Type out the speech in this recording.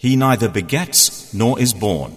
He neither begets nor is born.